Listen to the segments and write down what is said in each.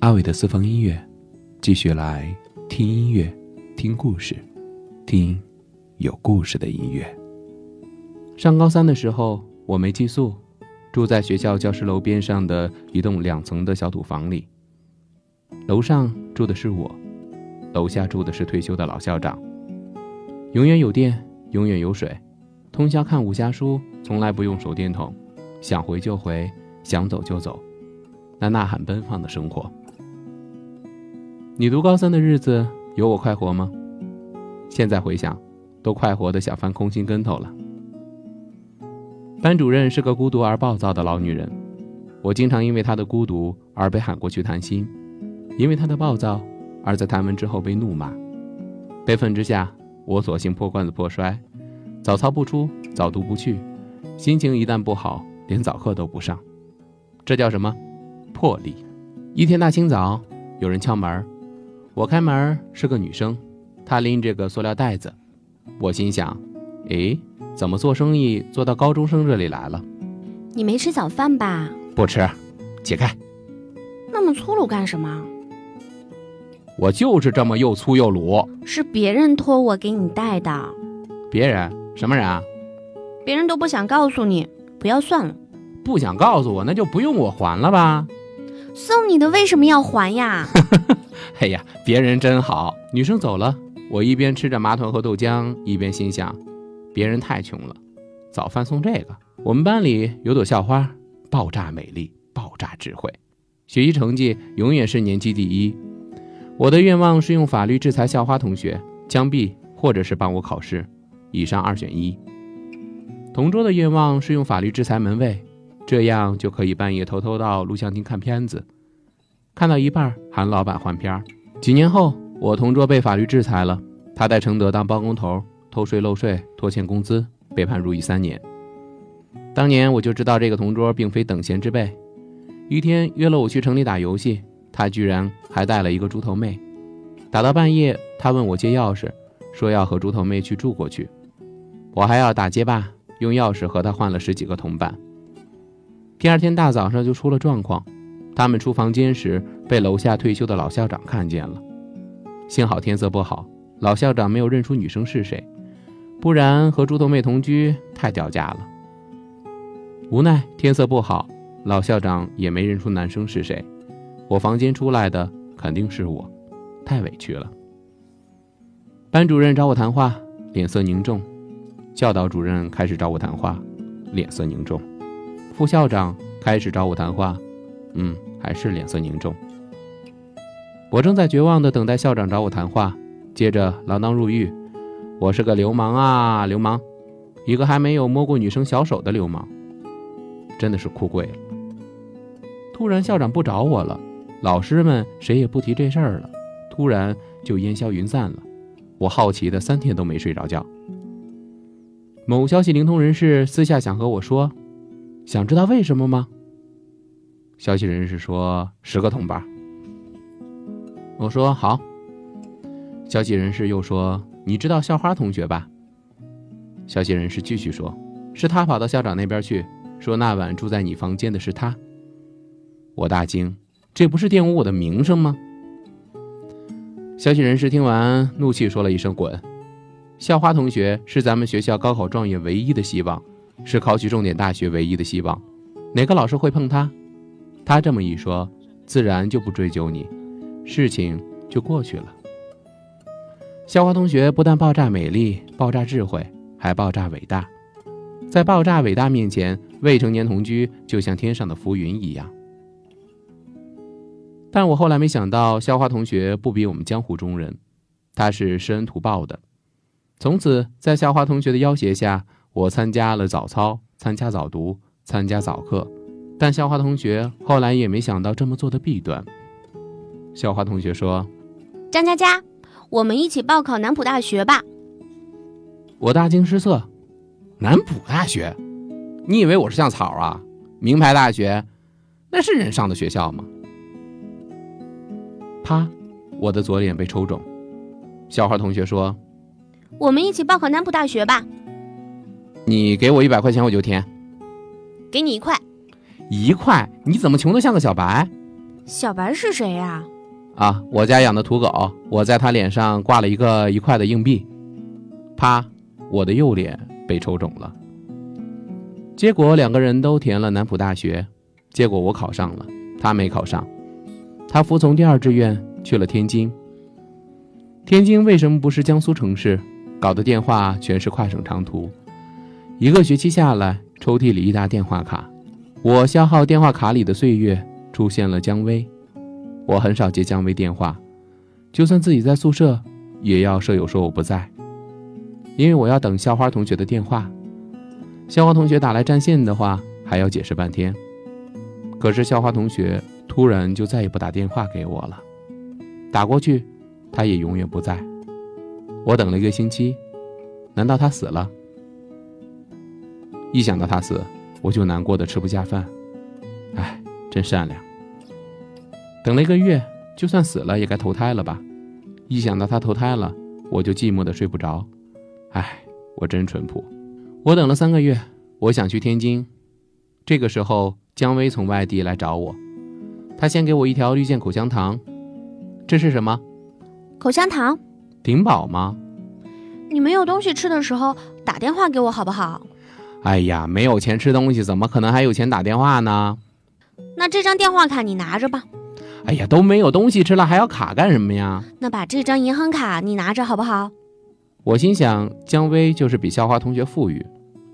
阿伟的私房音乐，继续来听音乐，听故事，听有故事的音乐。上高三的时候，我没寄宿，住在学校教师楼边上的一栋两层的小土房里。楼上住的是我，楼下住的是退休的老校长。永远有电，永远有水，通宵看武侠书，从来不用手电筒，想回就回，想走就走，那呐喊奔放的生活。你读高三的日子有我快活吗？现在回想，都快活的想翻空心跟头了。班主任是个孤独而暴躁的老女人，我经常因为她的孤独而被喊过去谈心，因为她的暴躁而在谈完之后被怒骂。悲愤之下，我索性破罐子破摔，早操不出，早读不去，心情一旦不好，连早课都不上。这叫什么？魄力。一天大清早，有人敲门。我开门是个女生，她拎着个塑料袋子。我心想，诶，怎么做生意做到高中生这里来了？你没吃早饭吧？不吃，解开。那么粗鲁干什么？我就是这么又粗又鲁。是别人托我给你带的。别人？什么人啊？别人都不想告诉你，不要算了。不想告诉我，那就不用我还了吧。送你的为什么要还呀？哎呀，别人真好。女生走了，我一边吃着麻团和豆浆，一边心想：别人太穷了，早饭送这个。我们班里有朵校花，爆炸美丽，爆炸智慧，学习成绩永远是年级第一。我的愿望是用法律制裁校花同学，枪毙或者是帮我考试，以上二选一。同桌的愿望是用法律制裁门卫。这样就可以半夜偷偷到录像厅看片子，看到一半喊老板换片儿。几年后，我同桌被法律制裁了，他在承德当包工头，偷税漏税，拖欠工资，被判入狱三年。当年我就知道这个同桌并非等闲之辈。一天约了我去城里打游戏，他居然还带了一个猪头妹。打到半夜，他问我借钥匙，说要和猪头妹去住过去。我还要打街霸，用钥匙和他换了十几个铜板。第二天大早上就出了状况，他们出房间时被楼下退休的老校长看见了。幸好天色不好，老校长没有认出女生是谁，不然和猪头妹同居太掉价了。无奈天色不好，老校长也没认出男生是谁。我房间出来的肯定是我，太委屈了。班主任找我谈话，脸色凝重；教导主任开始找我谈话，脸色凝重。副校长开始找我谈话，嗯，还是脸色凝重。我正在绝望地等待校长找我谈话，接着锒铛入狱。我是个流氓啊，流氓，一个还没有摸过女生小手的流氓，真的是哭跪了。突然校长不找我了，老师们谁也不提这事儿了，突然就烟消云散了。我好奇的三天都没睡着觉。某消息灵通人士私下想和我说。想知道为什么吗？消息人士说十个铜板。我说好。消息人士又说：“你知道校花同学吧？”消息人士继续说：“是他跑到校长那边去，说那晚住在你房间的是他。”我大惊，这不是玷污我的名声吗？消息人士听完，怒气说了一声“滚”。校花同学是咱们学校高考状元唯一的希望。是考取重点大学唯一的希望，哪个老师会碰他？他这么一说，自然就不追究你，事情就过去了。校花同学不但爆炸美丽、爆炸智慧，还爆炸伟大。在爆炸伟大面前，未成年同居就像天上的浮云一样。但我后来没想到，校花同学不比我们江湖中人，他是施恩图报的。从此，在校花同学的要挟下。我参加了早操，参加早读，参加早课，但校花同学后来也没想到这么做的弊端。校花同学说：“张佳佳，我们一起报考南浦大学吧。”我大惊失色：“南浦大学？你以为我是像草啊？名牌大学，那是人上的学校吗？”啪！我的左脸被抽肿。校花同学说：“我们一起报考南浦大学吧。”你给我一百块钱，我就填。给你一块，一块？你怎么穷的像个小白？小白是谁呀？啊，我家养的土狗，我在它脸上挂了一个一块的硬币，啪，我的右脸被抽肿了。结果两个人都填了南浦大学，结果我考上了，他没考上，他服从第二志愿去了天津。天津为什么不是江苏城市？搞的电话全是跨省长途，一个学期下来，抽屉里一沓电话卡，我消耗电话卡里的岁月，出现了姜薇。我很少接姜薇电话，就算自己在宿舍，也要舍友说我不在，因为我要等校花同学的电话。校花同学打来占线的话，还要解释半天。可是校花同学突然就再也不打电话给我了，打过去，他也永远不在。我等了一个星期，难道他死了？一想到他死，我就难过的吃不下饭。唉，真善良。等了一个月，就算死了也该投胎了吧？一想到他投胎了，我就寂寞的睡不着。唉，我真淳朴。我等了三个月，我想去天津。这个时候，姜薇从外地来找我，她先给我一条绿箭口香糖。这是什么？口香糖。顶饱吗？你没有东西吃的时候打电话给我好不好？哎呀，没有钱吃东西，怎么可能还有钱打电话呢？那这张电话卡你拿着吧。哎呀，都没有东西吃了，还要卡干什么呀？那把这张银行卡你拿着好不好？我心想，姜薇就是比校花同学富裕，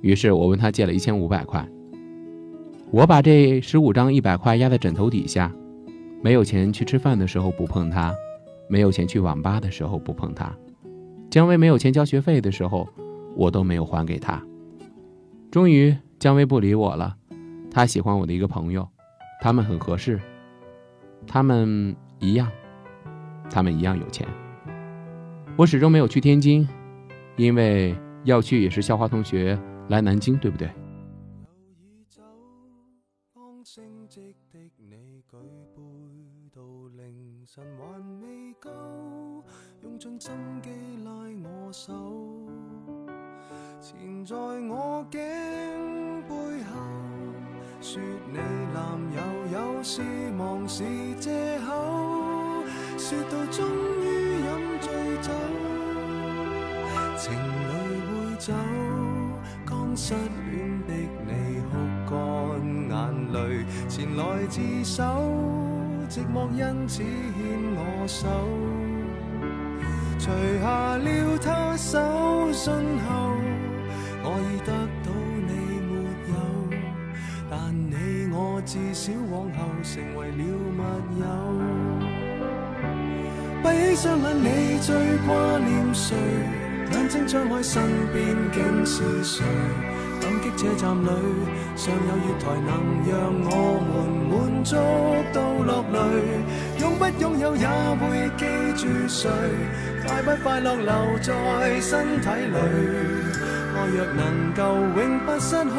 于是我问他借了一千五百块。我把这十五张一百块压在枕头底下，没有钱去吃饭的时候不碰它，没有钱去网吧的时候不碰它，姜薇没有钱交学费的时候，我都没有还给他。终于，姜薇不理我了，她喜欢我的一个朋友，他们很合适。他们一样，他们一样有钱。我始终没有去天津，因为要去也是校花同学来南京，对不对？在我颈背后说你男友有事忙是借口，说到终于饮醉酒，情侣会走，刚失恋的你哭干眼泪，前来自首，寂寞因此牵我手，除下了他手信后，我已得到你没有，但你我。至少往后成为了密友。闭起双眼，你最挂念谁？眼睛张开，身边竟是谁？感激车站里尚有月台，能让我们满足到落泪。拥不拥有也会记住谁？快不快乐留在身体里？爱若能够永不失去，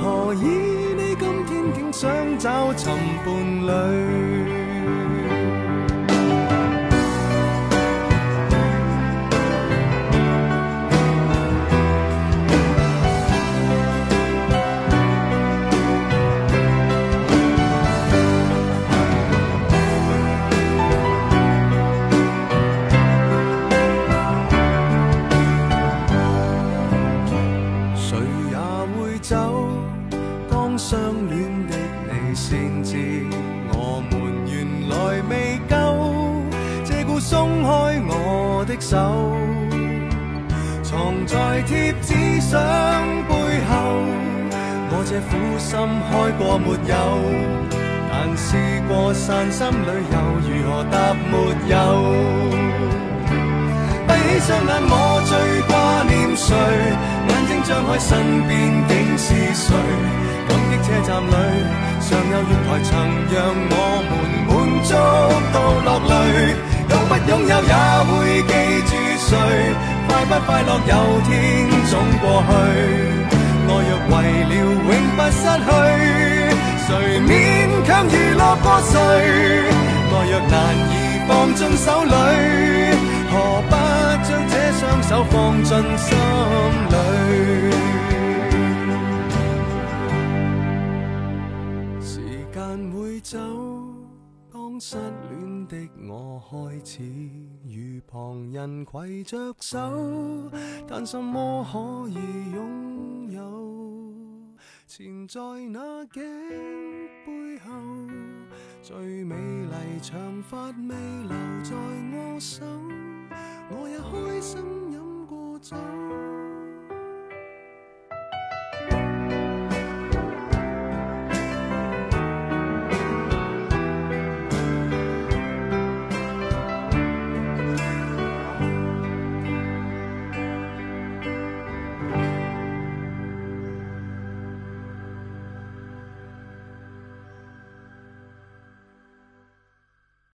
何以你？今天竟想找寻伴侣？藏在贴纸相背后，我这苦心开过没？有？但试过散心旅游，如何答没？有？闭起双眼，我最挂念谁？眼睛张开，身边竟是谁？感激车站里尚有月台，曾让我们满足到落泪。拥有也会记住谁？快不快乐有天总过去。爱若为了永不失去，谁勉强娱乐过谁？爱若难以放进手里，何不将这双手放进心里？时间会走。失恋的我开始与旁人携着手，但什么可以拥有？缠在那颈背后，最美丽长发未留在我手，我也开心饮过酒。